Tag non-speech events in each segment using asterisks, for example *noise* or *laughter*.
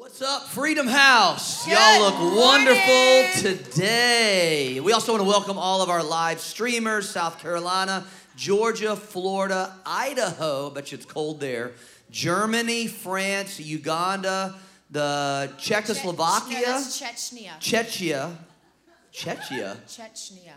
What's up, Freedom House? Good Y'all look morning. wonderful today. We also want to welcome all of our live streamers South Carolina, Georgia, Florida, Idaho. I bet you it's cold there. Germany, France, Uganda, the Czechoslovakia, No, that's Chechnya. Czechia. Czechia. Chechnya.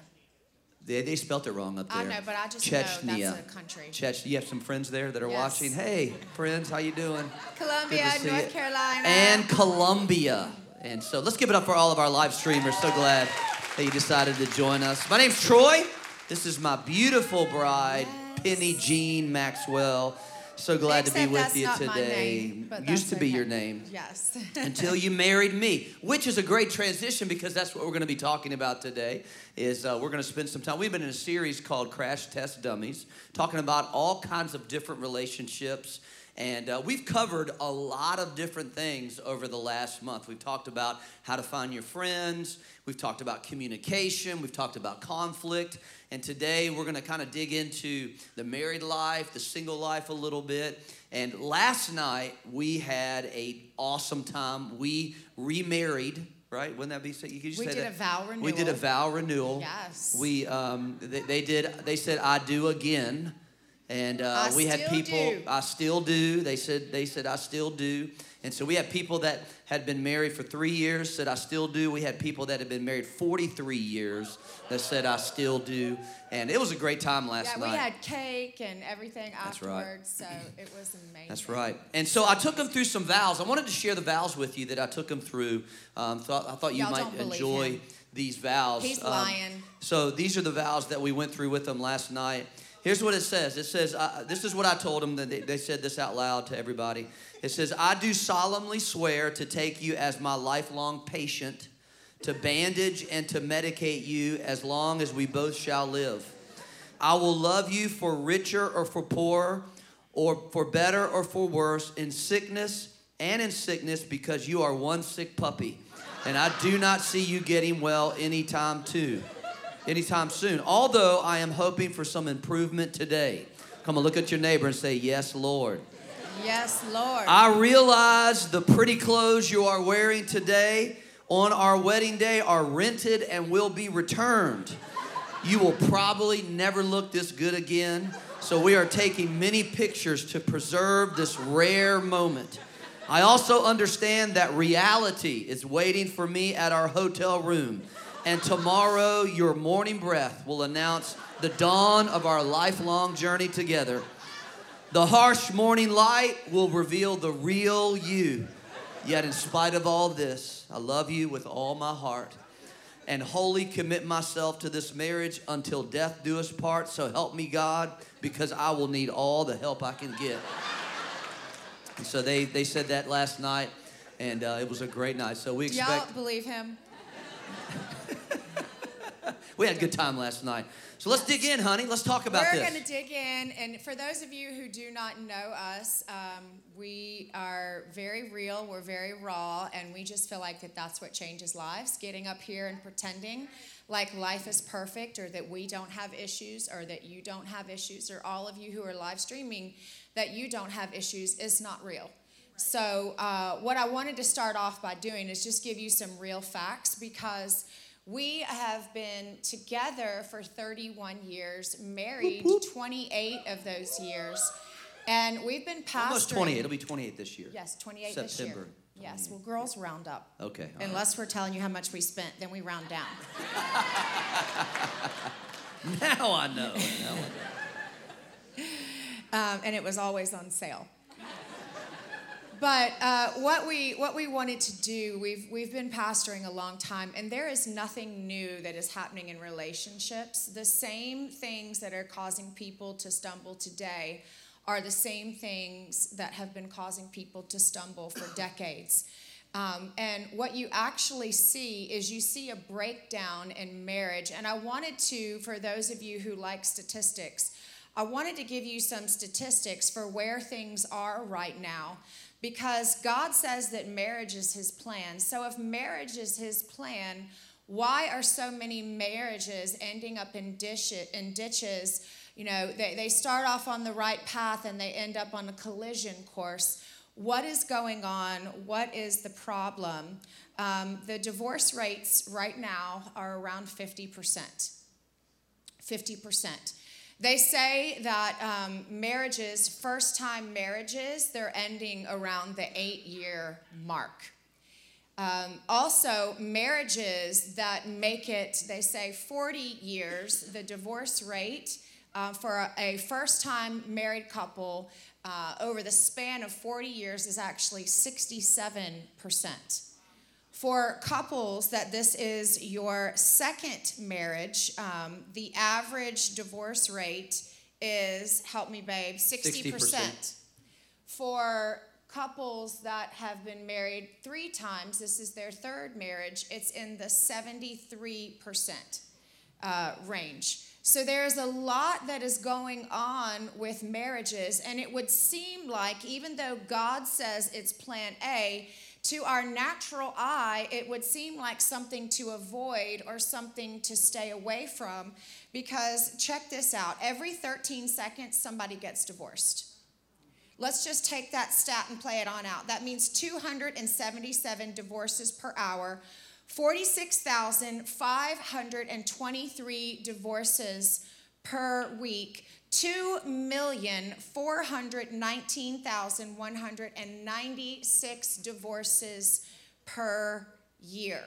They, they spelt it wrong up there. I know, but I just know that's a country. Chech- you have some friends there that are Yes. watching. Hey, friends, how you doing? Columbia, Good to see North. Carolina. and Columbia. And so let's give it up for all of our live streamers. So glad that you decided to join us. My name's Troy. This is my beautiful bride, Penny Jean Maxwell. So glad to be with you today. name, Used to be okay. your name Yes. *laughs* until you married me, which is a great transition because that's what we're going to be talking about today. Is uh, we're going to spend some time. We've been in a series called Crash Test Dummies, talking about all kinds of different relationships. And uh, we've covered a lot of different things over the last month. We've talked about how to find your friends. We've talked about communication. We've talked about conflict. And today we're going to kind of dig into the married life, the single life a little bit. And last night we had an awesome time. We remarried, right? Wouldn't that be so? You could just We say did that. a vow renewal. We did a vow renewal. Yes. We um, they, they did. They said I do again, and uh, we had people. do. I still do. They said they said I still do. And so we had people that had been married for three years said I still do. We had people that had been married 43 years that said I still do. And it was a great time last yeah, night. we had cake and everything That's right. afterwards, so it was amazing. That's right. And so I took them through some vows. I wanted to share the vows with you that I took them through. Um, thought, I thought you Y'all might enjoy these vows. He's Um, lying. So these are the vows that we went through with them last night. Here's what it says. It says, uh, this is what I told them. That they, they said this out loud to everybody. It says, I do solemnly swear to take you as my lifelong patient, to bandage and to medicate you as long as we both shall live. I will love you for richer or for poorer, or for better or for worse, in sickness and in sickness, because you are one sick puppy. And I do not see you getting well anytime too, anytime soon. Although I am hoping for some improvement today. Come on, look at your neighbor and say, Yes, Lord. Yes, Lord. I realize the pretty clothes you are wearing today on our wedding day are rented and will be returned. You will probably never look this good again. So we are taking many pictures to preserve this rare moment. I also understand that reality is waiting for me at our hotel room. And tomorrow, your morning breath will announce the dawn of our lifelong journey together. The harsh morning light will reveal the real you. Yet, in spite of all this, I love you with all my heart and wholly commit myself to this marriage until death do us part. So help me, God, because I will need all the help I can get. And so they, they said that last night, and uh, it was a great night. So we Do y'all believe him? We had a good time last night. So let's dig in, honey. Let's talk about this. We're going to dig in, and for those of you who do not know us, um, we are very real. We're very raw, and we just feel like that that's what changes lives. Getting up here and pretending like life is perfect, or that we don't have issues, or that you don't have issues, or all of you who are live streaming that you don't have issues is not real. So, uh, what I wanted to start off by doing is just give you some real facts because we have been together for 31 years, married 28 of those years, and we've been pastoring. Almost 28. It'll be 28 this year. Yes, 28 this September. year. Yes, well, girls round up. Okay. all right. Unless we're telling you how much we spent, then we round down. *laughs* *laughs* Now I know. Now I know. um, and it was always on sale. But uh, what we what we wanted to do, we've we've been pastoring a long time, and there is nothing new that is happening in relationships. The same things that are causing people to stumble today are the same things that have been causing people to stumble for *coughs* decades. Um, and what you actually see is you see a breakdown in marriage. And I wanted to, for those of you who like statistics, I wanted to give you some statistics for where things are right now because God says that marriage is his plan. So if marriage is his plan, why are so many marriages ending up in, ditches? You know, they, they start off on the right path and they end up on a collision course. What is going on? What is the problem? Um, the divorce rates right now are around 50%. 50%. They say that um, marriages, first time marriages, they're ending around the eight year mark. Um, also, marriages that make it, they say 40 years, the divorce rate uh, for a, a first time married couple uh, over the span of 40 years is actually 67% for couples that this is your second marriage, um, the average divorce rate is, help me, babe, 60%. 60%. For couples that have been married three times, this is their third marriage, it's in the 73% uh, range. So there's a lot that is going on with marriages, and it would seem like even though God says it's plan A, to our natural eye, it would seem like something to avoid or something to stay away from because check this out every 13 seconds, somebody gets divorced. Let's just take that stat and play it on out. That means 277 divorces per hour, 46,523 divorces per week. 2,419,196 divorces per year.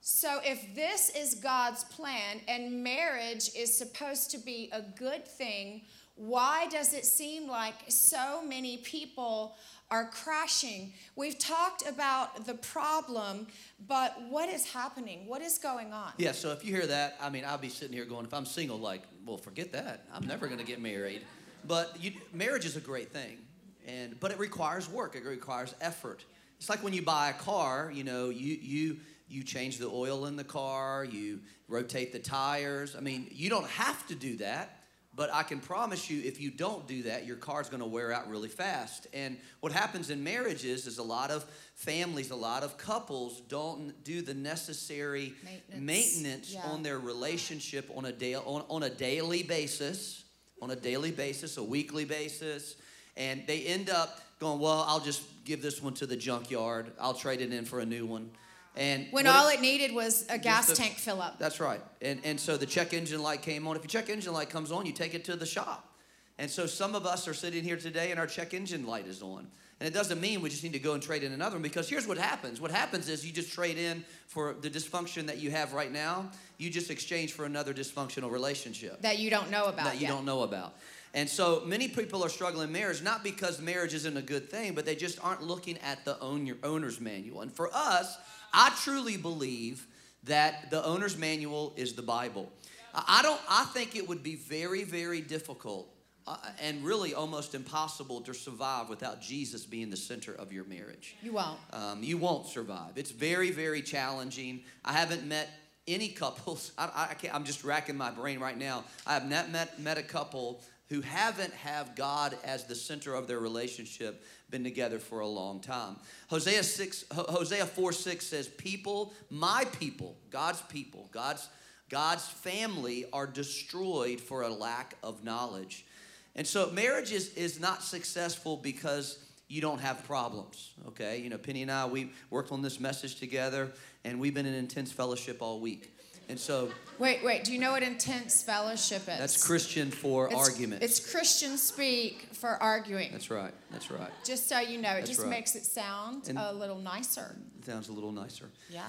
So, if this is God's plan and marriage is supposed to be a good thing, why does it seem like so many people are crashing? We've talked about the problem, but what is happening? What is going on? Yeah, so if you hear that, I mean, I'll be sitting here going, if I'm single, like, well, forget that. I'm never going to get married. But you, marriage is a great thing, and but it requires work. It requires effort. It's like when you buy a car. You know, you you you change the oil in the car. You rotate the tires. I mean, you don't have to do that. But I can promise you, if you don't do that, your car's going to wear out really fast. And what happens in marriages is a lot of families, a lot of couples don't do the necessary maintenance, maintenance yeah. on their relationship on a, day, on, on a daily basis, on a daily basis, a weekly basis. And they end up going, well, I'll just give this one to the junkyard. I'll trade it in for a new one. And when all it, it, needed was a gas tank fill up. That's right. And and so the check engine light came on. If your check engine light comes on, you take it to the shop. And so some of us are sitting here today and our check engine light is on. And it doesn't mean we just need to go and trade in another one because here's what happens. What happens is you just trade in for the dysfunction that you have right now, you just exchange for another dysfunctional relationship. That you don't know about. That you yet. don't know about. And so many people are struggling in marriage, not because marriage isn't a good thing, but they just aren't looking at the owner's manual. And for us, I truly believe that the owner's manual is the Bible. I don't. I think it would be very, very difficult uh, and really almost impossible to survive without Jesus being the center of your marriage. You won't. Um, you won't survive. It's very, very challenging. I haven't met any *laughs* couples. I, I am just racking my brain right now. I have not met met a couple who haven't have God as the center of their relationship been together for a long time. Hosea 6 Hosea 4 6 says, People, my people, God's people, God's God's family are destroyed for a lack of knowledge. And so marriage is, is not successful because you don't have problems. Okay? You know, Penny and I, we worked on this message together and we've been in intense fellowship all week. And so. Wait, wait. Do you know what intense fellowship is? That's Christian for it's, argument. It's Christian speak for arguing. That's right. That's right. Just so you know, it That's just right. makes it sound and a little nicer. sounds a little nicer. Yeah.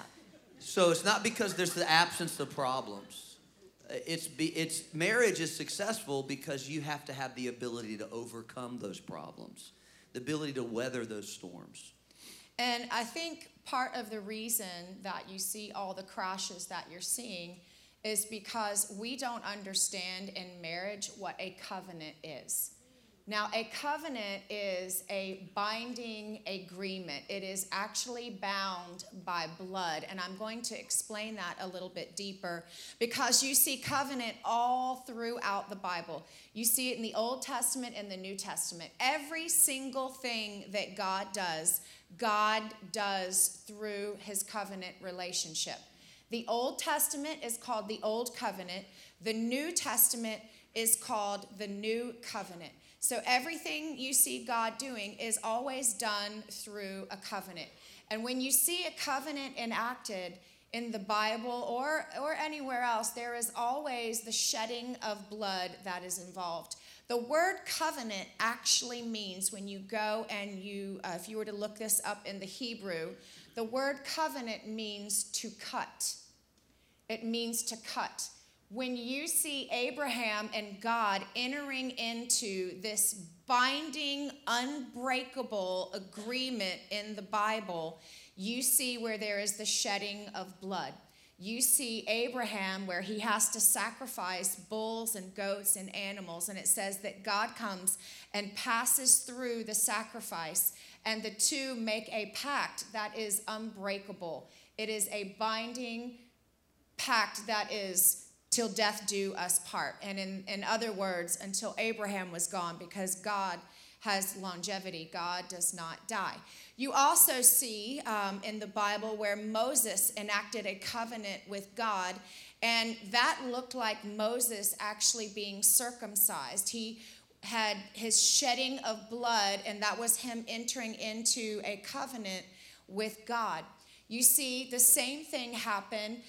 So it's not because there's the absence of problems. Uh, it's be, it's marriage is successful because you have to have the ability to overcome those problems, the ability to weather those storms. And I think part of the reason that you see all the crashes that you're seeing is because we don't understand in marriage what a covenant is. Now, a covenant is a binding agreement. It is actually bound by blood. And I'm going to explain that a little bit deeper because you see covenant all throughout the Bible. You see it in the Old Testament and the New Testament. Every single thing that God does, God does through his covenant relationship. The Old Testament is called the Old Covenant, the New Testament is called the New Covenant. So everything you see God doing is always done through a covenant. And when you see a covenant enacted in the Bible or, or anywhere else, there is always the shedding of blood that is involved. The word covenant actually means when you go and you, uh, if you were to look this up in the Hebrew, the word covenant means to cut. It means to cut when you see Abraham and God entering into this binding, unbreakable agreement in the Bible, you see where there is the shedding of blood. You see Abraham where he has to sacrifice bulls and goats and animals, and it says that God comes and passes through the sacrifice, and the two make a pact that is unbreakable. It is a binding pact that is till death do us part. And in, in other words, until Abraham was gone, because God has longevity, God does not die. You also see um, in the Bible where Moses enacted a covenant with God, and that looked like Moses actually being circumcised. He had his shedding of blood, and that was him entering into a covenant with God. You see the same thing happen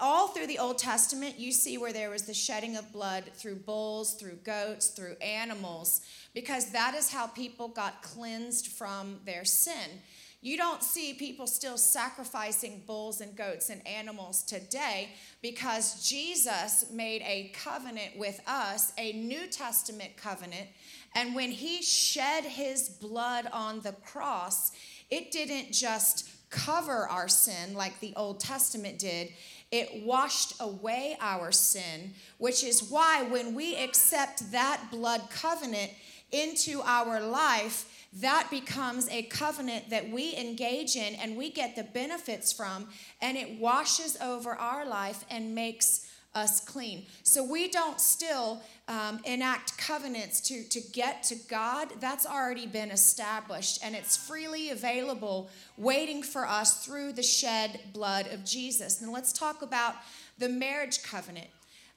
all through the Old Testament. You see where there was the shedding of blood through bulls, through goats, through animals, because that is how people got cleansed from their sin. You don't see people still sacrificing bulls and goats and animals today because Jesus made a covenant with us, a New Testament covenant. And when he shed his blood on the cross, it didn't just cover our sin like the Old Testament did. It washed away our sin, which is why when we accept that blood covenant into our life, that becomes a covenant that we engage in and we get the benefits from, and it washes over our life and makes us clean. So we don't still um, enact covenants to, to get to God. That's already been established and it's freely available, waiting for us through the shed blood of Jesus. And let's talk about the marriage covenant.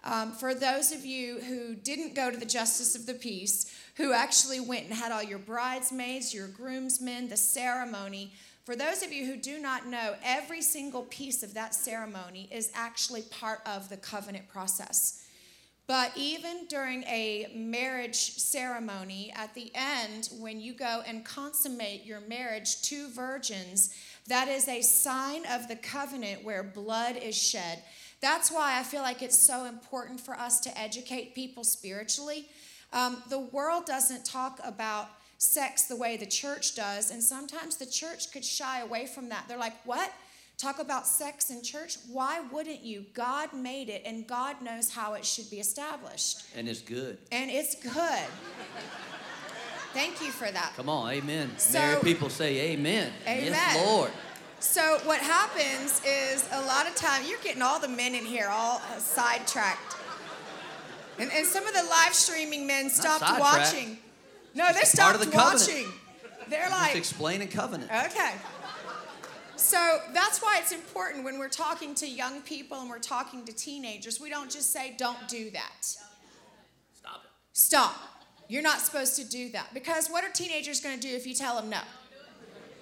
Um, for those of you who didn't go to the justice of the peace, who actually went and had all your bridesmaids, your groomsmen, the ceremony, for those of you who do not know, every single piece of that ceremony is actually part of the covenant process. But even during a marriage ceremony, at the end, when you go and consummate your marriage, two virgins, that is a sign of the covenant where blood is shed. That's why I feel like it's so important for us to educate people spiritually. Um, the world doesn't talk about sex the way the church does. And sometimes the church could shy away from that. They're like, what? Talk about sex in church? Why wouldn't you? God made it, and God knows how it should be established. And it's good. And it's good. Thank you for that. Come on, amen. So, Married people say amen. Amen. Yes, Lord. So what happens is a lot of time you're getting all the men in here all sidetracked. And, and some of the live streaming men stopped watching. No, they stopped the watching. They're like just explaining covenant. Okay. So that's why it's important when we're talking to young people and we're talking to teenagers, we don't just say, don't do that. Stop it. Stop. You're not supposed to do that. Because what are teenagers going to do if you tell them no?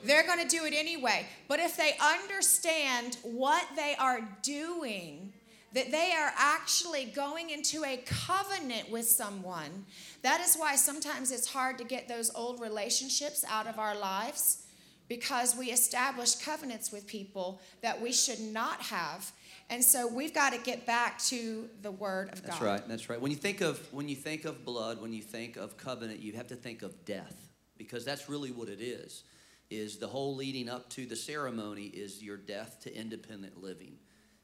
They're going to do it anyway. But if they understand what they are doing, that they are actually going into a covenant with someone. That is why sometimes it's hard to get those old relationships out of our lives because we establish covenants with people that we should not have. And so we've got to get back to the word of God. That's right. That's right. When you think of when you think of blood, when you think of covenant, you have to think of death because that's really what it is. Is the whole leading up to the ceremony is your death to independent living.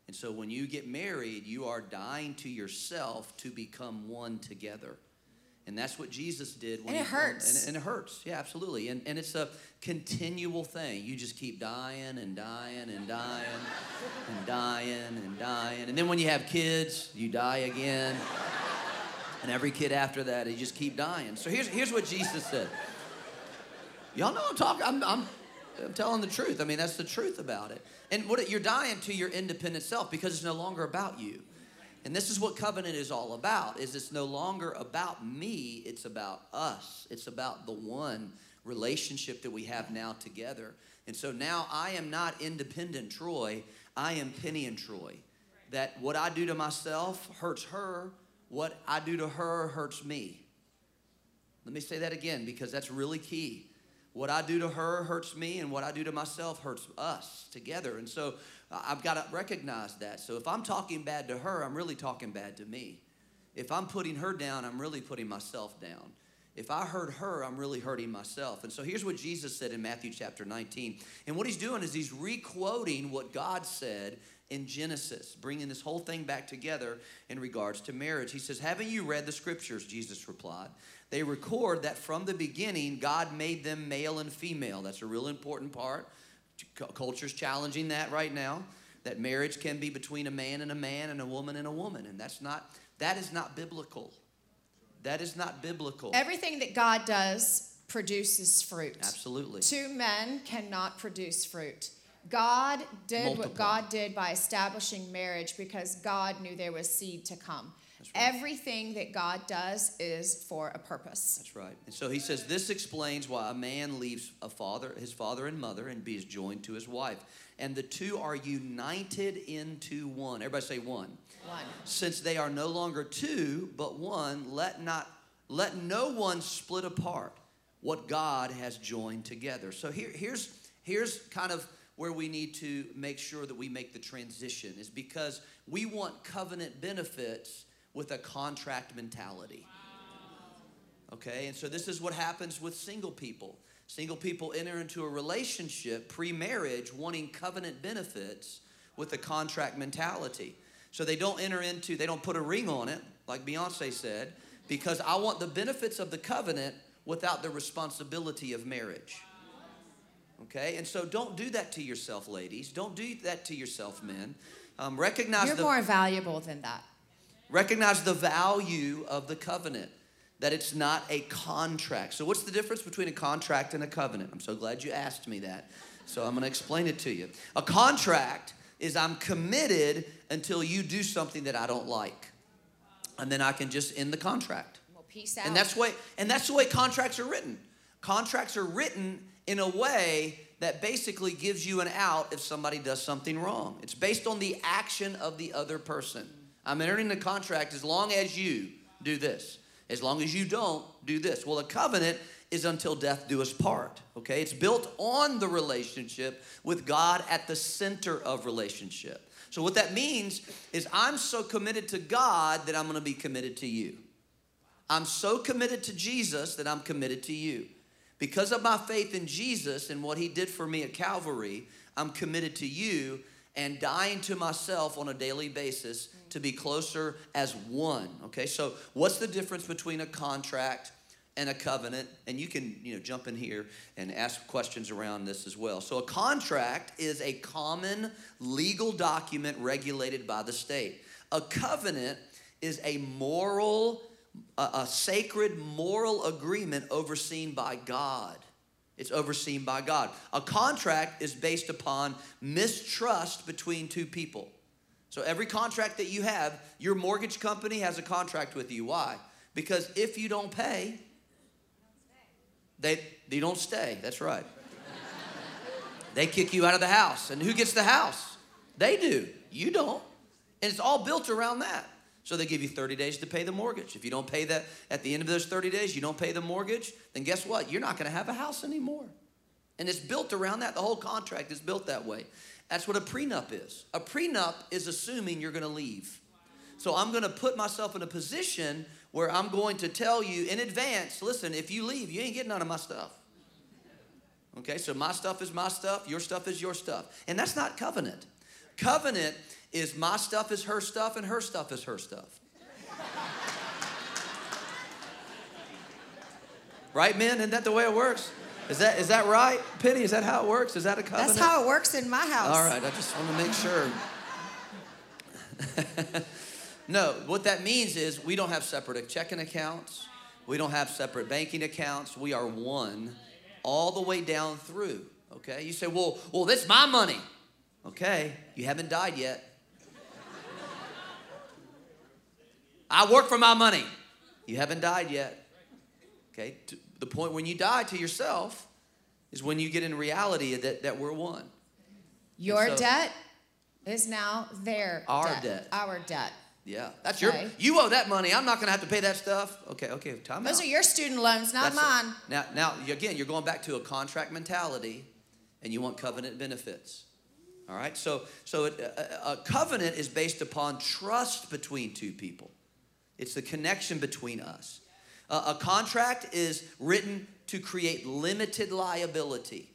And so when you get married, you are dying to yourself to become one together. And that's what Jesus did. And it hurts. And, and, it hurts. Yeah, absolutely. And, and it's a continual thing. You just keep dying and dying and dying and dying and dying. And then when you have kids, you die again. And every kid after that, you just keep dying. So here's, here's what Jesus said. Y'all know I'm talking, I'm, I'm, I'm telling the truth. I mean, that's the truth about it. And what you're dying to your independent self because it's no longer about you. And this is what covenant is all about is it's no longer about me, it's about us. It's about the one relationship that we have now together. And so now I am not independent Troy, I am Penny and Troy. That what I do to myself hurts her, what I do to her hurts me. Let me say that again because that's really key. What I do to her hurts me, and what I do to myself hurts us together. And so I've got to recognize that. So if I'm talking bad to her, I'm really talking bad to me. If I'm putting her down, I'm really putting myself down. If I hurt her, I'm really hurting myself. And so here's what Jesus said in Matthew chapter 19. And what he's doing is he's requoting what God said in Genesis, bringing this whole thing back together in regards to marriage. He says, Haven't you read the scriptures? Jesus replied. They record that from the beginning, God made them male and female. That's a real important part. Culture's challenging that right now. That marriage can be between a man and a man and a woman and a woman. And that's not, that is not biblical. That is not biblical. Everything that God does produces fruit. Absolutely. Two men cannot produce fruit. God did what God did by establishing marriage because God knew there was seed to come. Right. Everything that God does is for a purpose. That's right. And so he says this explains why a man leaves a father, his father and mother, and be joined to his wife. And the two are united into one. Everybody say one. One. Since they are no longer two, but one, let not let no one split apart what God has joined together. So here, here's here's kind of where we need to make sure that we make the transition is because we want covenant benefits with a contract mentality. Okay, and so this is what happens with single people. Single people enter into a relationship pre marriage wanting covenant benefits with a contract mentality. So they don't enter into, they don't put a ring on it, like Beyonce said, because I want the benefits of the covenant without the responsibility of marriage. Okay, and so don't do that to yourself, ladies. Don't do that to yourself, men. Um, recognize you're the, more valuable than that. Recognize the value of the covenant, that it's not a contract. So, what's the difference between a contract and a covenant? I'm so glad you asked me that. So, I'm going to explain it to you. A contract is I'm committed until you do something that I don't like. And then I can just end the contract. Well, peace out. And that's, way, and that's the way contracts are written. Contracts are written in a way that basically gives you an out if somebody does something wrong. It's based on the action of the other person. I'm entering the contract as long as you do this. As long as you don't do this. Well, a covenant is until death do us part. Okay? It's built on the relationship with God at the center of relationship. So what that means is I'm so committed to God that I'm going to be committed to you. I'm so committed to Jesus that I'm committed to you. Because of my faith in Jesus and what he did for me at Calvary, I'm committed to you and dying to myself on a daily basis to be closer as one. Okay, so what's the difference between a contract and a covenant? And you can, you know, jump in here and ask questions around this as well. So a contract is a common legal document regulated by the state. A covenant is a moral, a, a sacred moral agreement overseen by God. It's overseen by God. A contract is based upon mistrust between two people. So every contract that you have, your mortgage company has a contract with you. Why? Because if you don't pay, they, they don't stay. That's right. they kick you out of the house. And who gets the house? They do. You don't. And it's all built around that. So they give you 30 days to pay the mortgage. If you don't pay that at the end of those 30 days, you don't pay the mortgage, then guess what? You're not going to have a house anymore. And it's built around that. The whole contract is built that way. That's what a prenup is. A prenup is assuming you're going to leave. So I'm going to put myself in a position where I'm going to tell you in advance listen, if you leave, you ain't getting none of my stuff. Okay, so my stuff is my stuff, your stuff is your stuff. And that's not covenant. Covenant is my stuff is her stuff and her stuff is her stuff. Right, men? Isn't that the way it works? Is that is that right? Penny, is that how it works? Is that a covenant? That's how it works in my house. All right, I just want to make sure. *laughs* no, what that means is we don't have separate checking accounts. We don't have separate banking accounts. We are one all the way down through. Okay? You say, well, well, that's my money. Okay, you haven't died yet. I work for my money. You haven't died yet. Okay? To the point when you die to yourself is when you get in reality that, that we're one. Your so- debt is now their Our debt. debt. Our debt. Yeah, that's Okay. your. You owe that money. I'm not going to have to pay that stuff. Okay, okay. Time Those out. are your student loans, not That's mine. Now, now again, you're going back to a contract mentality, and you want covenant benefits. All right. So, so it, a, a covenant is based upon trust between two people. It's the connection between us. A- a contract is written to create limited liability.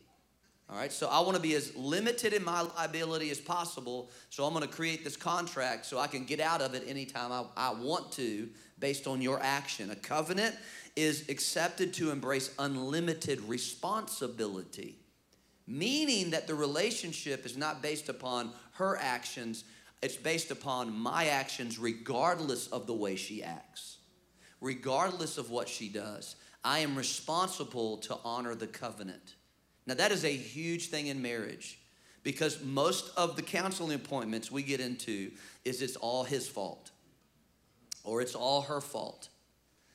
All right, so I want to be as limited in my liability as possible. So I'm going to create this contract so I can get out of it anytime I, I want to based on your action. A covenant is accepted to embrace unlimited responsibility, meaning that the relationship is not based upon her actions, it's based upon my actions, regardless of the way she acts, regardless of what she does. I am responsible to honor the covenant. Now, that is a huge thing in marriage because most of the counseling appointments we get into is it's all his fault or it's all her fault.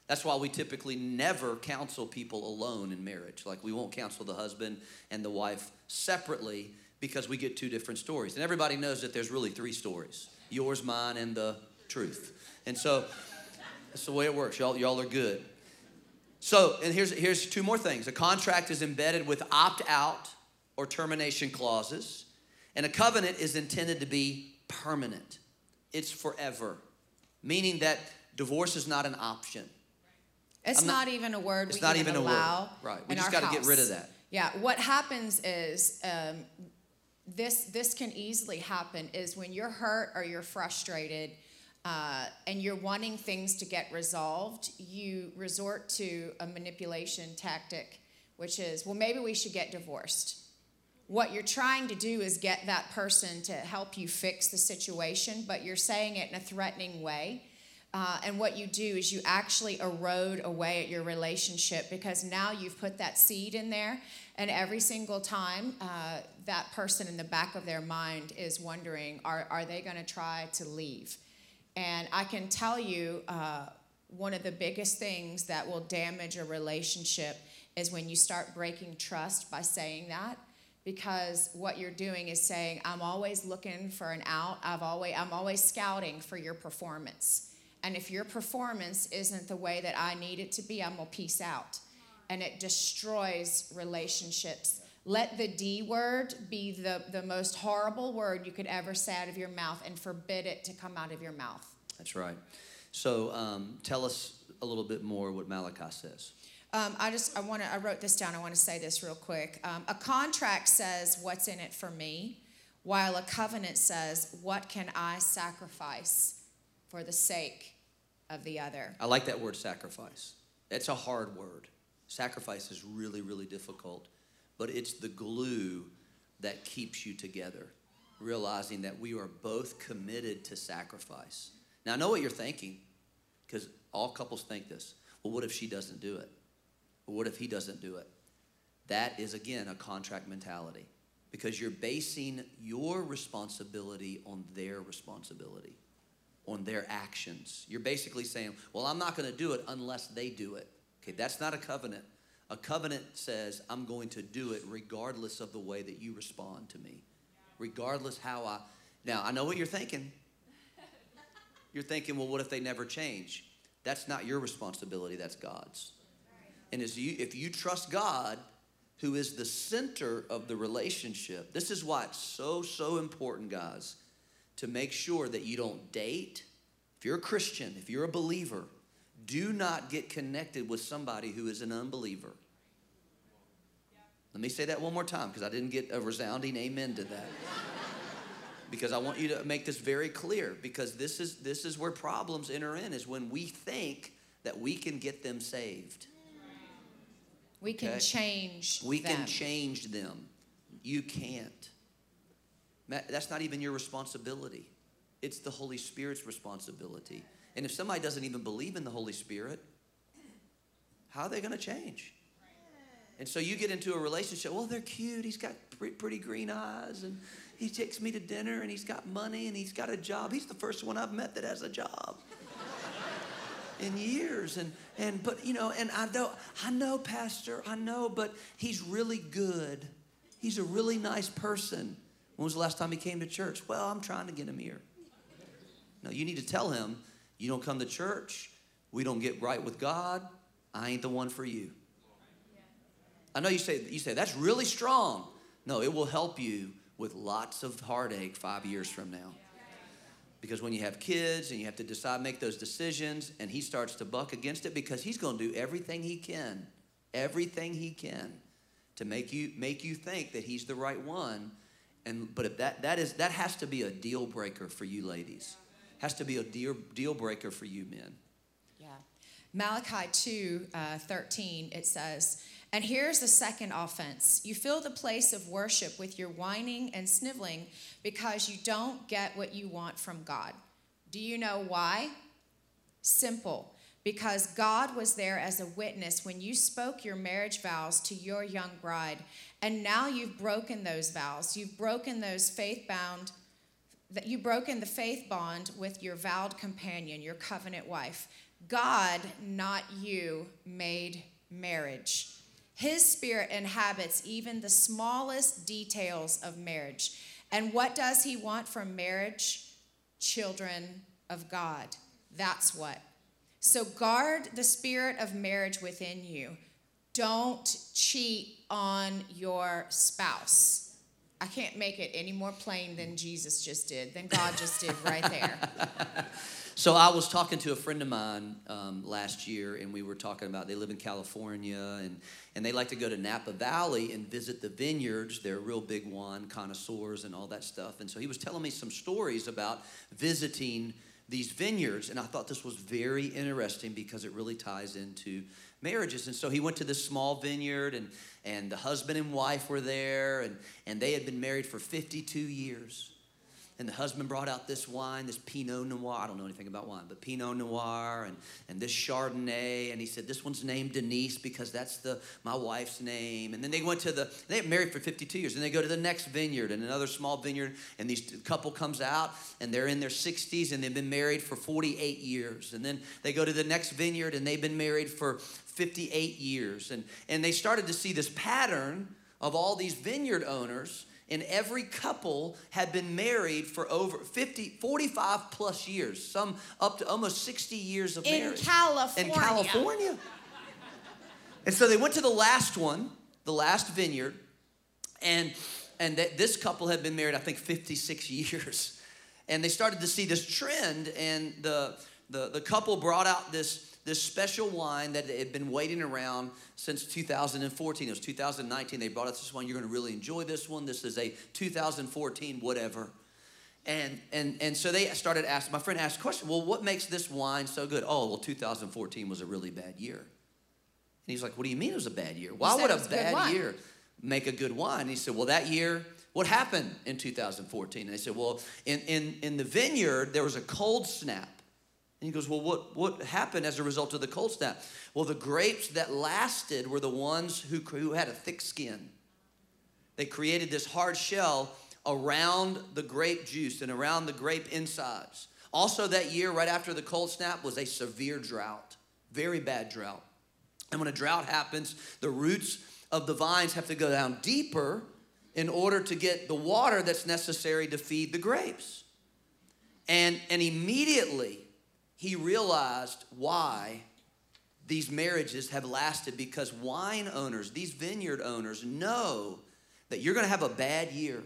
That's why we typically never counsel people alone in marriage. Like we won't counsel the husband and the wife separately because we get two different stories. And everybody knows that there's really three stories yours, mine, and the truth. And so that's the way it works. Y'all, y'all are good. So, and here's, here's two more things. A contract is embedded with opt out or termination clauses, and a covenant is intended to be permanent. It's forever, meaning that divorce is not an option. It's not, not- even a word it's we not can even a word. allow. Right. We just our gotta get rid of that. Yeah. What happens is um, this. This can easily happen is when you're hurt or you're frustrated. Uh, and you're wanting things to get resolved, you resort to a manipulation tactic, which is, well, maybe we should get divorced. What you're trying to do is get that person to help you fix the situation, but you're saying it in a threatening way. Uh, and what you do is you actually erode away at your relationship because now you've put that seed in there, and every single time uh, that person in the back of their mind is wondering, are, are they going to try to leave? And I can tell you, uh, one of the biggest things that will damage a relationship is when you start breaking trust by saying that because what you're doing is saying i'm always looking for an out i've always i'm always scouting for your performance and if your performance isn't the way that i need it to be i'm gonna peace out and it destroys relationships let the d word be the, the most horrible word you could ever say out of your mouth and forbid it to come out of your mouth That's right. So um, tell us a little bit more what Malachi says. Um, I just I want to I wrote this down. I want to say this real quick. Um, a contract says what's in it for me, while a covenant says what can I sacrifice for the sake of the other. I like that word sacrifice. That's a hard word. Sacrifice is really, really difficult, but it's the glue that keeps you together, realizing that we are both committed to sacrifice. Now, I know what you're thinking, because all couples think this. Well, what if she doesn't do it? What if he doesn't do it? That is, again, a contract mentality because you're basing your responsibility on their responsibility, on their actions. You're basically saying, Well, I'm not going to do it unless they do it. Okay, that's not a covenant. A covenant says, I'm going to do it regardless of the way that you respond to me, regardless how I. Now, I know what you're thinking. You're thinking, Well, what if they never change? That's not your responsibility, that's God's. And as you, if you trust God, who is the center of the relationship, this is why it's so, so important, guys, to make sure that you don't date. If you're a Christian, if you're a believer, do not get connected with somebody who is an unbeliever. Let me say that one more time because I didn't get a resounding amen to that. *laughs* because I want you to make this very clear because this is this is where problems enter in is when we think that we can get them saved. We can Okay. change We them. can change them. You can't. That's not even your responsibility. It's the Holy Spirit's responsibility. And if somebody doesn't even believe in the Holy Spirit, how are they going to change? And so you get into a relationship. Well, they're cute. He's got pretty green eyes, and he takes me to dinner, and he's got money, and he's got a job. He's the first one I've met that has a job *laughs* in years. And and but you know, and I know, I know, Pastor, I know, but he's really good. He's a really nice person. When was the last time he came to church? Well, I'm trying to get him here. No, you need to tell him you don't come to church. We don't get right with God. I ain't the one for you. I know you say you say that's really strong. No, it will help you with lots of heartache five years from now. Because when you have kids and you have to decide, make those decisions, and he starts to buck against it because he's going to do everything he can, everything he can, to make you make you think that he's the right one. And but if that that is that has to be a deal breaker for you ladies, has to be a deal deal breaker for you men. Yeah. Malachi 2 uh, 13, it says, And here's the second offense you fill the place of worship with your whining and sniveling because you don't get what you want from God. Do you know why? Simple. Because God was there as a witness when you spoke your marriage vows to your young bride. And now you've broken those vows. You've broken those faith bound that you've broken the faith bond with your vowed companion, your covenant wife. God, not you, made marriage. His spirit inhabits even the smallest details of marriage. And what does he want from marriage? Children of God. That's what. So guard the spirit of marriage within you. Don't cheat on your spouse. I can't make it any more plain than Jesus just did, than God just did right there. *laughs* So I was talking to a friend of mine um, last year, and we were talking about they live in California, and and they like to go to Napa Valley and visit the vineyards. They're real big wine connoisseurs and all that stuff. And so he was telling me some stories about visiting these vineyards, and I thought this was very interesting because it really ties into marriages. And so he went to this small vineyard, and and the husband and wife were there, and and they had been married for 52 years. And the husband brought out this wine, this Pinot Noir. I don't know anything about wine, but Pinot Noir and, and this Chardonnay. And he said, This one's named Denise because that's the my wife's name. And then they went to the, they got married for 52 years. And they go to the next vineyard and another small vineyard. And these couple comes out and they're in their 60s and they've been married for 48 years. And then they go to the next vineyard and they've been married for 58 years. And, and they started to see this pattern of all these vineyard owners and every couple had been married for over 50 45 plus years some up to almost 60 years of In marriage. California. in california. And so they went to the last one the last vineyard and and that this couple had been married i think 56 *laughs* years. And they started to see this trend and the the, the couple brought out this this special wine that had been waiting around since 2014 it was 2019 they brought us this one you're going to really enjoy this one. This is a 2014 whatever. And and and so they started asking my friend asked a question well what makes this wine so good? Oh well 2014 was a really bad year. And he's like what do you mean it was a bad year? Why would a bad year make a good wine? And he said well that year what happened in 2014 and they said well in in in the vineyard there was a cold snap and he goes, Well, what, what happened as a result of the cold snap? Well, the grapes that lasted were the ones who, who had a thick skin. They created this hard shell around the grape juice and around the grape insides. Also, that year, right after the cold snap, was a severe drought, very bad drought. And when a drought happens, the roots of the vines have to go down deeper in order to get the water that's necessary to feed the grapes. And, and immediately, he realized why these marriages have lasted because wine owners, these vineyard owners, know that you're to have a bad year.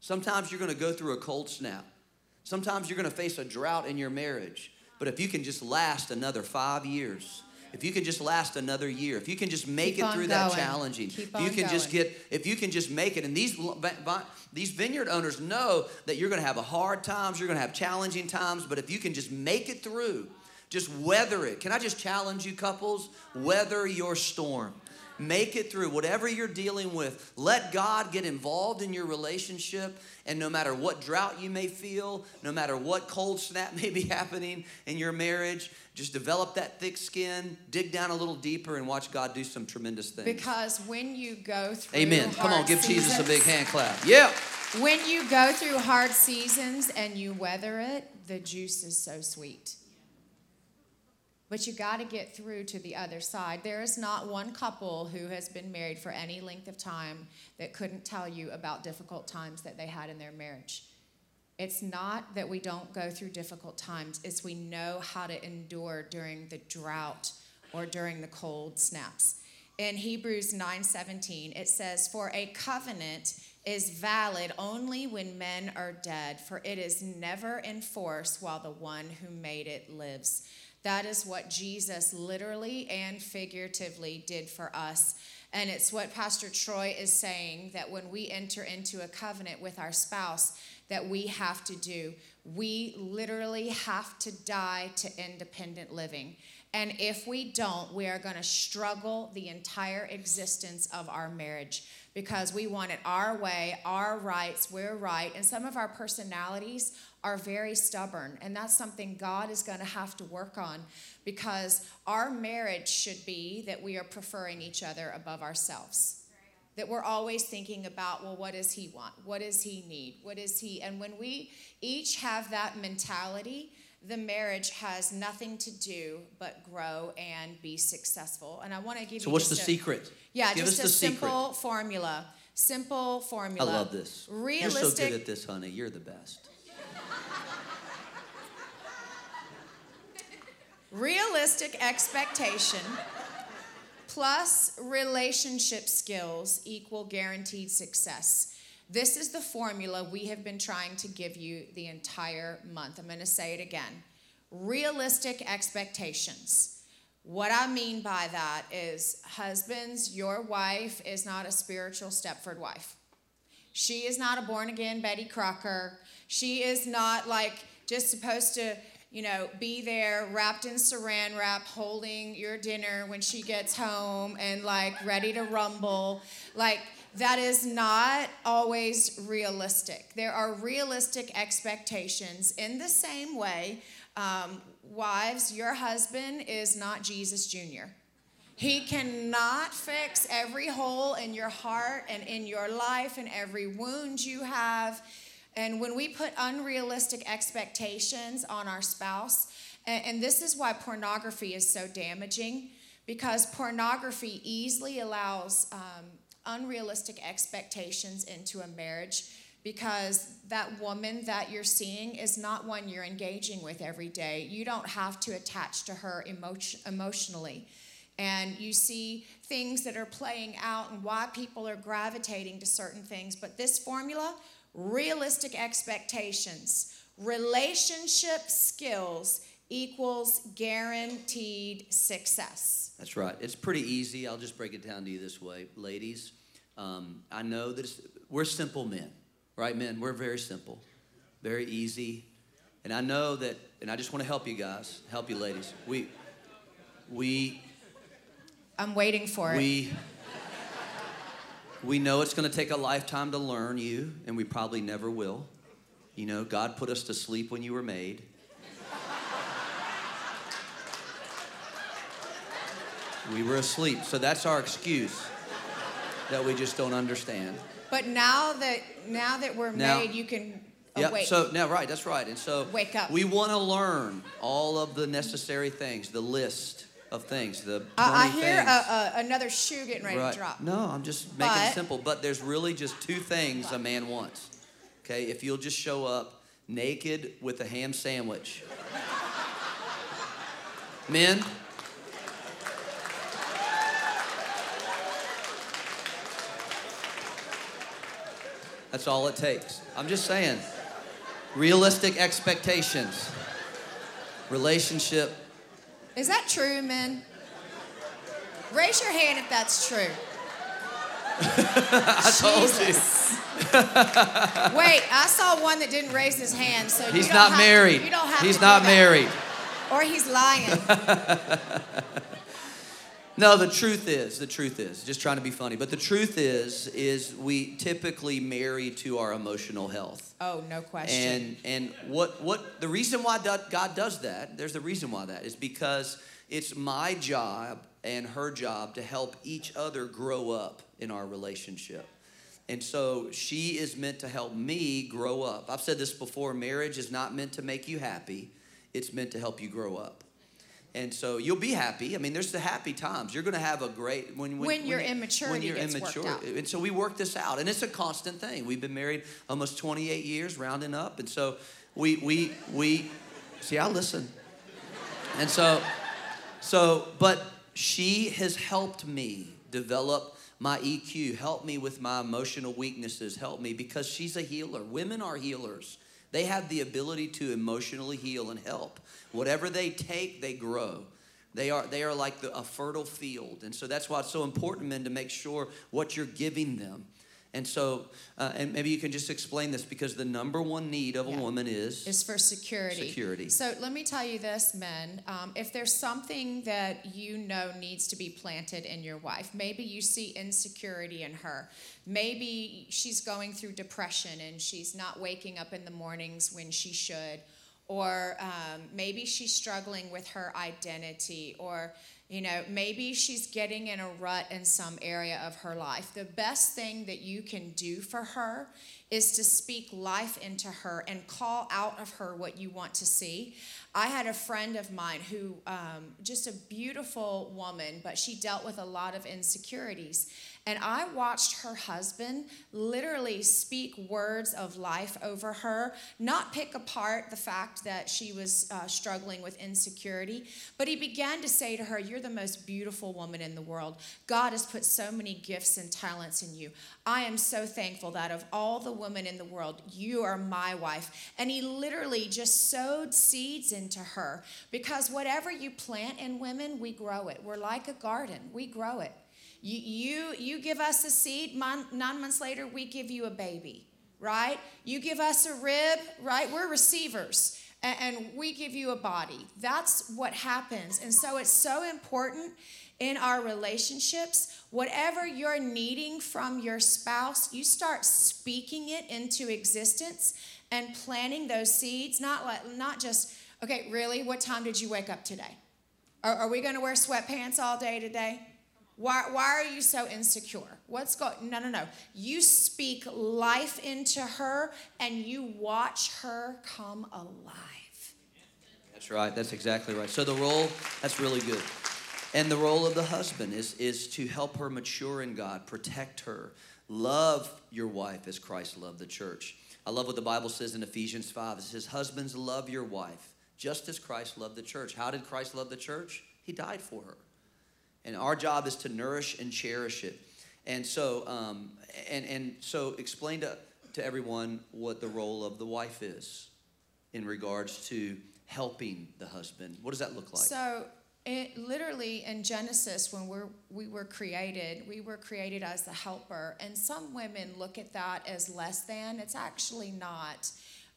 Sometimes you're to go through a cold snap. Sometimes you're to face a drought in your marriage. But if you can just last another five years, if you can just last another year, if you can just make Keep it through that challenging, Keep if you can just get, if you can just make it, and these these vineyard owners know that you're going to have a hard times, you're going to have challenging times, but if you can just make it through, just weather it. Can I just challenge you, couples? Weather your storm. Make it through whatever you're dealing with. Let God get involved in your relationship. And no matter what drought you may feel, no matter what cold snap *laughs* may be happening in your marriage, just develop that thick skin, dig down a little deeper, and watch God do some tremendous things. Because when you go through Amen. Come on, give Jesus a big hand clap. Yeah. When you go through hard seasons and you weather it, the juice is so sweet. But you got to get through to the other side. There is not one couple who has been married for any length of time that couldn't tell you about difficult times that they had in their marriage. It's not that we don't go through difficult times, it's we know how to endure during the drought or during the cold snaps. In Hebrews 9:17, it says, "For a covenant is valid only when men are dead, for it is never in force while the one who made it lives." That is what Jesus literally and figuratively did for us. And it's what Pastor Troy is saying that when we enter into a covenant with our spouse, that we have to do. We literally have to die to independent living. And if we don't, we are going to struggle the entire existence of our marriage because we want it our way, our rights, we're right. And some of our personalities are very stubborn. And that's something God is going to have to work on because our marriage should be that we are preferring each other above ourselves that we're always thinking about well what does he want what does he need what is he and when we each have that mentality the marriage has nothing to do but grow and be successful and i want to give So you So, what's the a- secret? yeah Give just us a the secret. simple formula simple formula. I love this. You're so realistic good at this, honey. You're the best. Realistic expectation plus relationship skills equal guaranteed success. This is the formula we have been trying to give you the entire month. I'm going to say it again. Realistic expectations. What I mean by that is, husbands, your wife is not a spiritual Stepford wife. She is not a born again Betty Crocker. She is not like just supposed to, you know, be there wrapped in saran wrap holding your dinner when she gets home and like ready to rumble. Like, that is not always realistic. There are realistic expectations in the same way. Um, wives, your husband is not Jesus Jr. He cannot fix every hole in your heart and in your life and every wound you have. And when we put unrealistic expectations on our spouse, and, and this is why pornography is so damaging, because pornography easily allows um, unrealistic expectations into a marriage because that woman that you're seeing is not one you're engaging with every day. You don't have to attach to her emotion, emotionally. And you see things that are playing out and why people are gravitating to certain things. But this formula realistic expectations, relationship skills equals guaranteed success. That's right. It's pretty easy. I'll just break it down to you this way, ladies. Um, I know that it's, we're simple men, right, men? We're very simple, very easy, and I know that. And I just want to help you guys, help you, ladies. We, we, I'm waiting for it. we, we know it's going to take a lifetime to learn you, and we probably never will. You know, God put us to sleep when you were made. We were asleep, so that's our excuse that we just don't understand. But now that now that we're Now- made, you can Yeah. awake. So now, right, that's right. And so Wake up. We want to learn all of the necessary things, the list of things, the 20 I, I hear a, a, another shoe getting ready right. to drop. No, I'm just making But- it simple. But there's really just two things a man wants. Okay, if you'll just show up naked with a ham sandwich. *laughs* Men. That's all it takes. I'm just saying. Realistic expectations. Relationship. Is that true, men? Raise your hand if that's true. *laughs* I told you. Jesus. Wait, I saw one that didn't raise his hand, so you He's not have to- married. you don't have He's not married. Or he's lying. *laughs* No, the truth is, the truth is, just trying to be funny, but the truth is, is we typically marry to our emotional health. Oh, no question. And and what what the reason why God does that? There's the reason why that is because it's my job and her job to help each other grow up in our relationship. And so she is meant to help me grow up. I've said this before marriage is not meant to make you happy, it's meant to help you grow up. And so you'll be happy. I mean, there's the happy times. You're going to have a great when When your immaturity when you're gets immature. worked out. And so we work this out, and it's a constant thing. We've been married almost 28 years, rounding up, and so we we we see. I listen, and so so but she has helped me develop my EQ, help me with my emotional weaknesses, help me because she's a healer. Women are healers. They have the ability to emotionally heal and help. Whatever they take, they grow. They are, they are like the, a fertile field. And so that's why it's so important, men, to make sure what you're giving them. And so, uh, and maybe you can just explain this because the number one need of a Yeah. woman is is for security. Security. So let me tell you this, men. Um, if there's something that you know needs to be planted in your wife, maybe you see insecurity in her. Maybe she's going through depression and she's not waking up in the mornings when she should. Or um, maybe she's struggling with her identity, or you know, maybe she's getting in a rut in some area of her life. The best thing that you can do for her is to speak life into her and call out of her what you want to see. I had a friend of mine who, um, just a beautiful woman, but she dealt with a lot of insecurities. And I watched her husband literally speak words of life over her, not pick apart the fact that she was uh, struggling with insecurity, but he began to say to her, You're the most beautiful woman in the world. God has put so many gifts and talents in you. I am so thankful that of all the women in the world, you are my wife. And he literally just sowed seeds into her because whatever you plant in women, we grow it. We're like a garden, we grow it. You, you, you give us a seed, nine months later, we give you a baby, right? You give us a rib, right? We're receivers, and, we give you a body. That's what happens. And so it's so important in our relationships. Whatever you're needing from your spouse, you start speaking it into existence and planting those seeds, not, like, not just, okay, really, what time did you wake up today? Are, are we going to wear sweatpants all day today? Why, why are you so insecure? What's going No, no, no. You speak life into her and you watch her come alive. That's right. That's exactly right. So the role, that's really good. And the role of the husband is, is to help her mature in God, protect her, love your wife as Christ loved the church. I love what the Bible says in Ephesians 5. It says, Husbands, love your wife, just as Christ loved the church. How did Christ love the church? He died for her. And our job is to nourish and cherish it. And so, um, and, and so explain to, to everyone what the role of the wife is in regards to helping the husband. What does that look like? So, it literally in Genesis, when we're, we were created, we were created as the helper. And some women look at that as less than. It's actually not.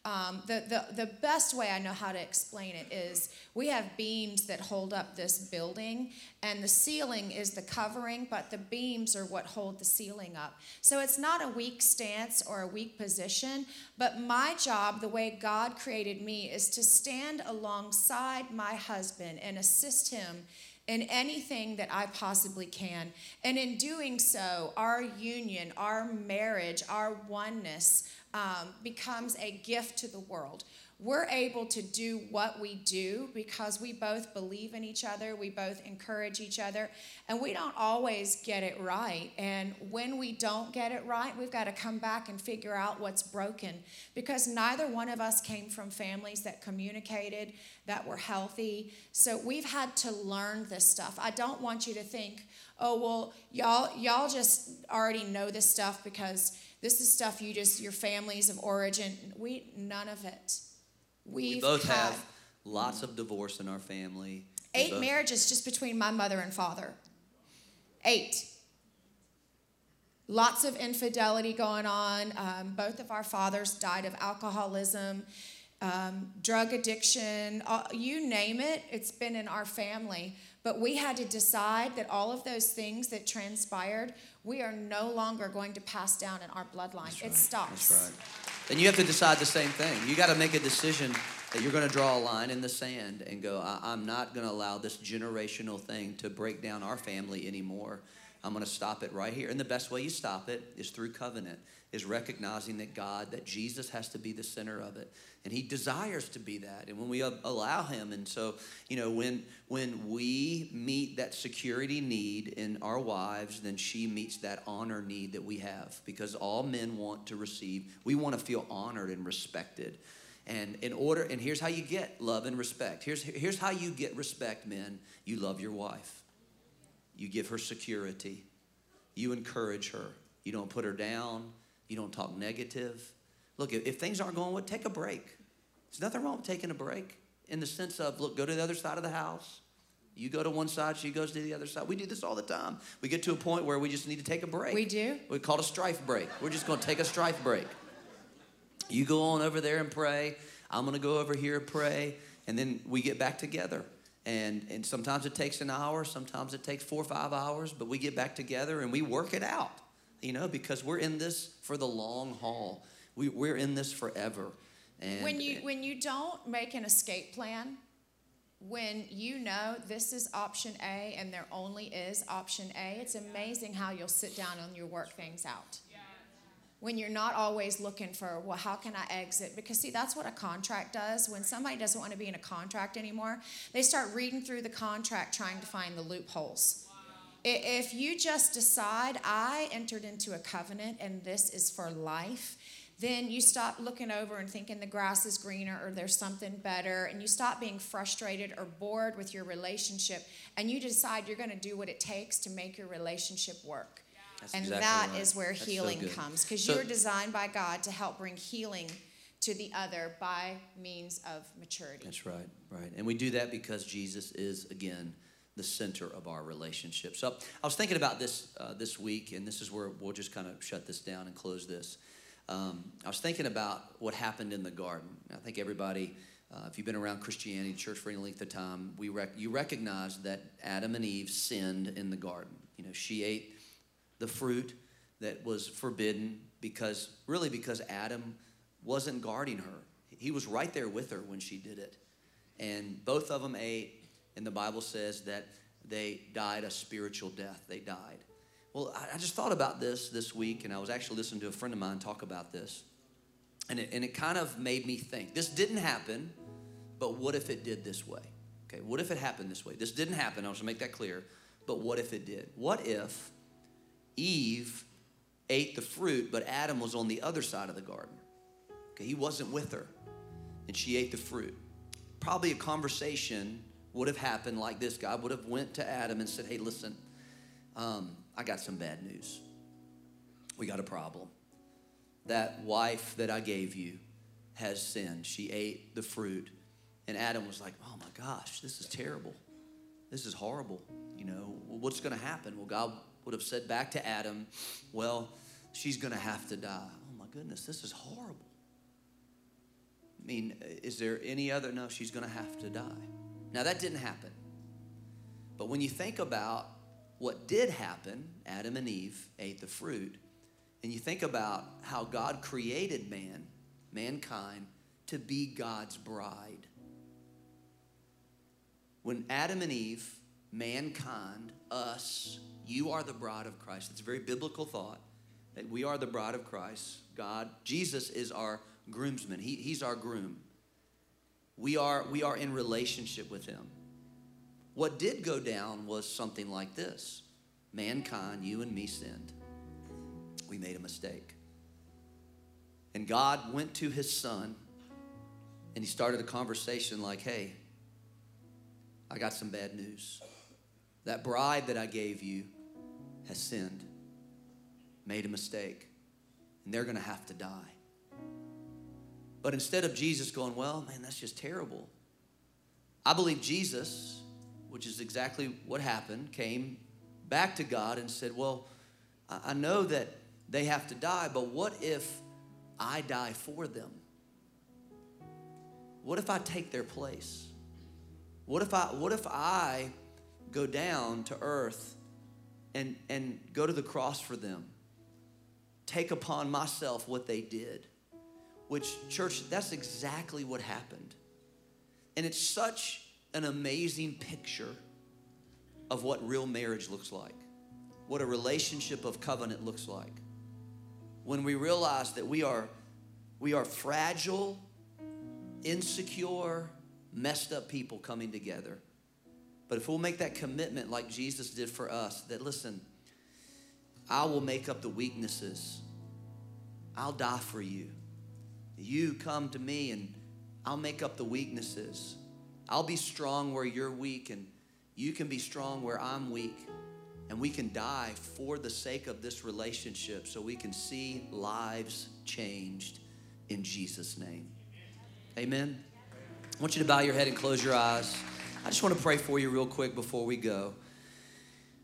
Um, the, the, the best way I know how to explain it is we have beams that hold up this building, and the ceiling is the covering, but the beams are what hold the ceiling up. So it's not a weak stance or a weak position, but my job, the way God created me, is to stand alongside my husband and assist him in anything that I possibly can. And in doing so, our union, our marriage, our oneness um, becomes a gift to the world. We're able to do what we do because we both believe in each other, we both encourage each other, and we don't always get it right. And when we don't get it right, we've got to come back and figure out what's broken because neither one of us came from families that communicated, that were healthy. So we've had to learn this stuff. I don't want you to think, oh well, y'all y'all just already know this stuff because this is stuff you just your families of origin. We none of it. We've we both have lots of divorce in our family. Eight marriages just between my mother and father. Eight. Lots of infidelity going on. Um, both of our fathers died of alcoholism. um, drug addiction, uh, you name it, it's been in our family. But we had to decide that all of those things that transpired, we are no longer going to pass down in our bloodline. That's it right. stops. And you have to decide the same thing. You got to make a decision that you're going to draw a line in the sand and go, I- am not going to allow this generational thing to break down our family anymore. I'm going to stop it right here. And the best way you stop it is through covenant, is recognizing that God, that Jesus has to be the center of it. And he desires to be that. And when we allow him, and so, you know, when when we meet that security need in our wives, then she meets that honor need that we have. Because all men want to receive, we want to feel honored and respected. And in order, and here's how you get love and respect. Here's, here's how you get respect, men. You love your wife. You give her security. You encourage her. You don't put her down. You don't talk negative. Look, if, if things aren't going well, take a break. There's nothing wrong with taking a break in the sense of, look, go to the other side of the house. You go to one side, she goes to the other side. We do this all the time. We get to a point where we just need to take a break. We do. We call it a strife break. We're just going to take a strife break. You go on over there and pray. I'm going to go over here and pray. And then we get back together. And, and sometimes it takes an hour, sometimes it takes four or five hours, but we get back together and we work it out, you know, because we're in this for the long haul. We, we're in this forever. And when you when you don't make an escape plan, when you know this is option A and there only is option A, it's amazing how you'll sit down and you'll work things out. When you're not always looking for, well, how can I exit? Because, see, that's what a contract does. When somebody doesn't want to be in a contract anymore, they start reading through the contract trying to find the loopholes. If you just decide, I entered into a covenant and this is for life, then you stop looking over and thinking the grass is greener or there's something better, and you stop being frustrated or bored with your relationship, and you decide you're going to do what it takes to make your relationship work. That's and exactly that right. is where That's healing good. comes because So- you're designed by God to help bring healing to the other by means of maturity. That's right, right. And we do that because Jesus is, again, the center of our relationship. So I was thinking about this uh, this week, and this is where we'll just kind of shut this down and close this. Um, I was thinking about what happened in the garden. I think everybody, uh, if you've been around Christianity, church for any length of time, we rec- you recognize that Adam and Eve sinned in the garden. You know, she ate the fruit that was forbidden because, really, because Adam wasn't guarding her. He was right there with her when she did it. And both of them ate, and the Bible says that they died a spiritual death. They died. Well, I, I just thought about this this week, and I was actually listening to a friend of mine talk about this. And it, and it kind of made me think this didn't happen, but what if it did this way? Okay, what if it happened this way? This didn't happen, I want to make that clear, but what if it did? What if Eve ate the fruit, but Adam was on the other side of the garden? Okay, he wasn't with her, and she ate the fruit. Probably a conversation would have happened like this. God would have went to Adam and said, "Hey, listen, um, I got some bad news. We got a problem. That wife that I gave you has sinned. She ate the fruit. And Adam was like, oh my gosh, this is terrible. This is horrible. You know, what's going to happen? Well, God would have said back to Adam, well, she's going to have to die. Oh my goodness, this is horrible. I mean, is there any other? No, she's going to have to die. Now, that didn't happen. But when you think about what did happen, Adam and Eve ate the fruit, and you think about how God created man, mankind, to be God's bride. When Adam and Eve, mankind, us, you are the bride of Christ. It's a very biblical thought that we are the bride of Christ. God, Jesus is our groomsman. He, he's our groom. We are, we are in relationship with him. What did go down was something like this mankind, you and me sinned. We made a mistake. And God went to his son and he started a conversation like, hey, I got some bad news. That bride that I gave you has sinned, made a mistake, and they're going to have to die. But instead of Jesus going, well, man, that's just terrible, I believe Jesus, which is exactly what happened, came back to God and said, well, I know that they have to die, but what if I die for them? what if I take their place? What if I what if I go down to earth and and go to the cross for them? Take upon myself what they did. Which church, that's exactly what happened. And it's such an amazing picture of what real marriage looks like, what a relationship of covenant looks like. When we realize that we are, we are fragile, insecure, messed up people coming together. But if we'll make that commitment like Jesus did for us, that listen, I will make up the weaknesses. I'll die for you. You come to me and I'll make up the weaknesses. I'll be strong where you're weak, and you can be strong where I'm weak. And we can die for the sake of this relationship so we can see lives changed in Jesus' name. Amen. I want you to bow your head and close your eyes. I just want to pray for you real quick before we go.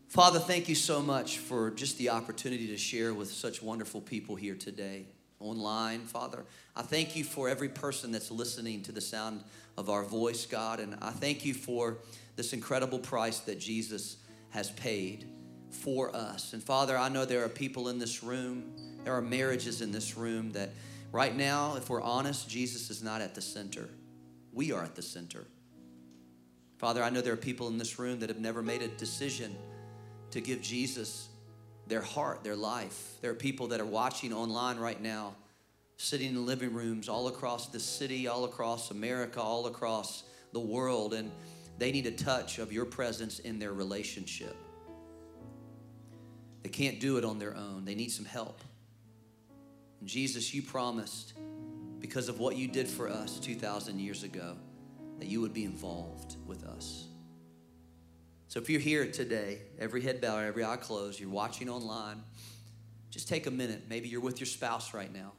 Father, thank you so much for just the opportunity to share with such wonderful people here today online, Father. I thank you for every person that's listening to the sound of our voice, God. And I thank you for this incredible price that Jesus has paid for us. And Father, I know there are people in this room, there are marriages in this room that right now, if we're honest, Jesus is not at the center. We are at the center. Father, I know there are people in this room that have never made a decision to give Jesus their heart, their life. There are people that are watching online right now, sitting in living rooms all across the city, all across America, all across the world, and they need a touch of your presence in their relationship. They can't do it on their own, they need some help. And Jesus, you promised, because of what you did for us 2,000 years ago, that you would be involved with us. So if you're here today, every head bowed, every eye closed, you're watching online, just take a minute. Maybe you're with your spouse right now.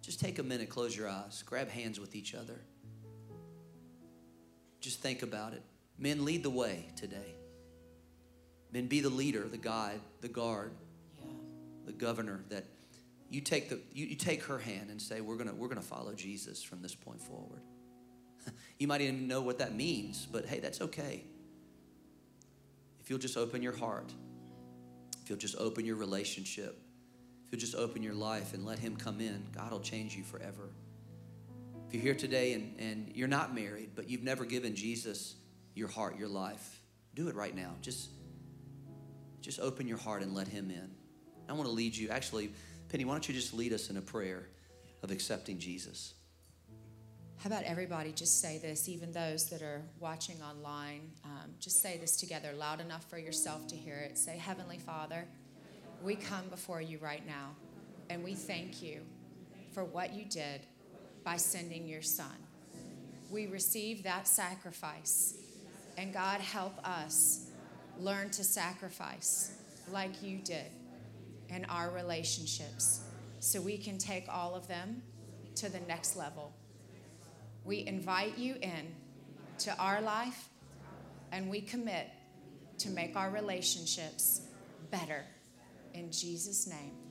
Just take a minute, close your eyes, grab hands with each other. Just think about it. Men, lead the way today. Men, be the leader, the guide, the guard, yeah. the governor that you take the you, you take her hand and say, We're gonna we're gonna follow Jesus from this point forward. *laughs* you might even know what that means, but hey, that's okay you'll just open your heart, if you'll just open your relationship, if you'll just open your life and let Him come in, God will change you forever. If you're here today and, and you're not married, but you've never given Jesus your heart, your life, do it right now. Just, just open your heart and let Him in. I want to lead you. Actually, Penny, why don't you just lead us in a prayer of accepting Jesus? How about everybody just say this, even those that are watching online? Um, just say this together loud enough for yourself to hear it. Say, Heavenly Father, we come before you right now, and we thank you for what you did by sending your Son. We receive that sacrifice, and God, help us learn to sacrifice like you did in our relationships so we can take all of them to the next level we invite you in to our life and we commit to make our relationships better. In Jesus' name.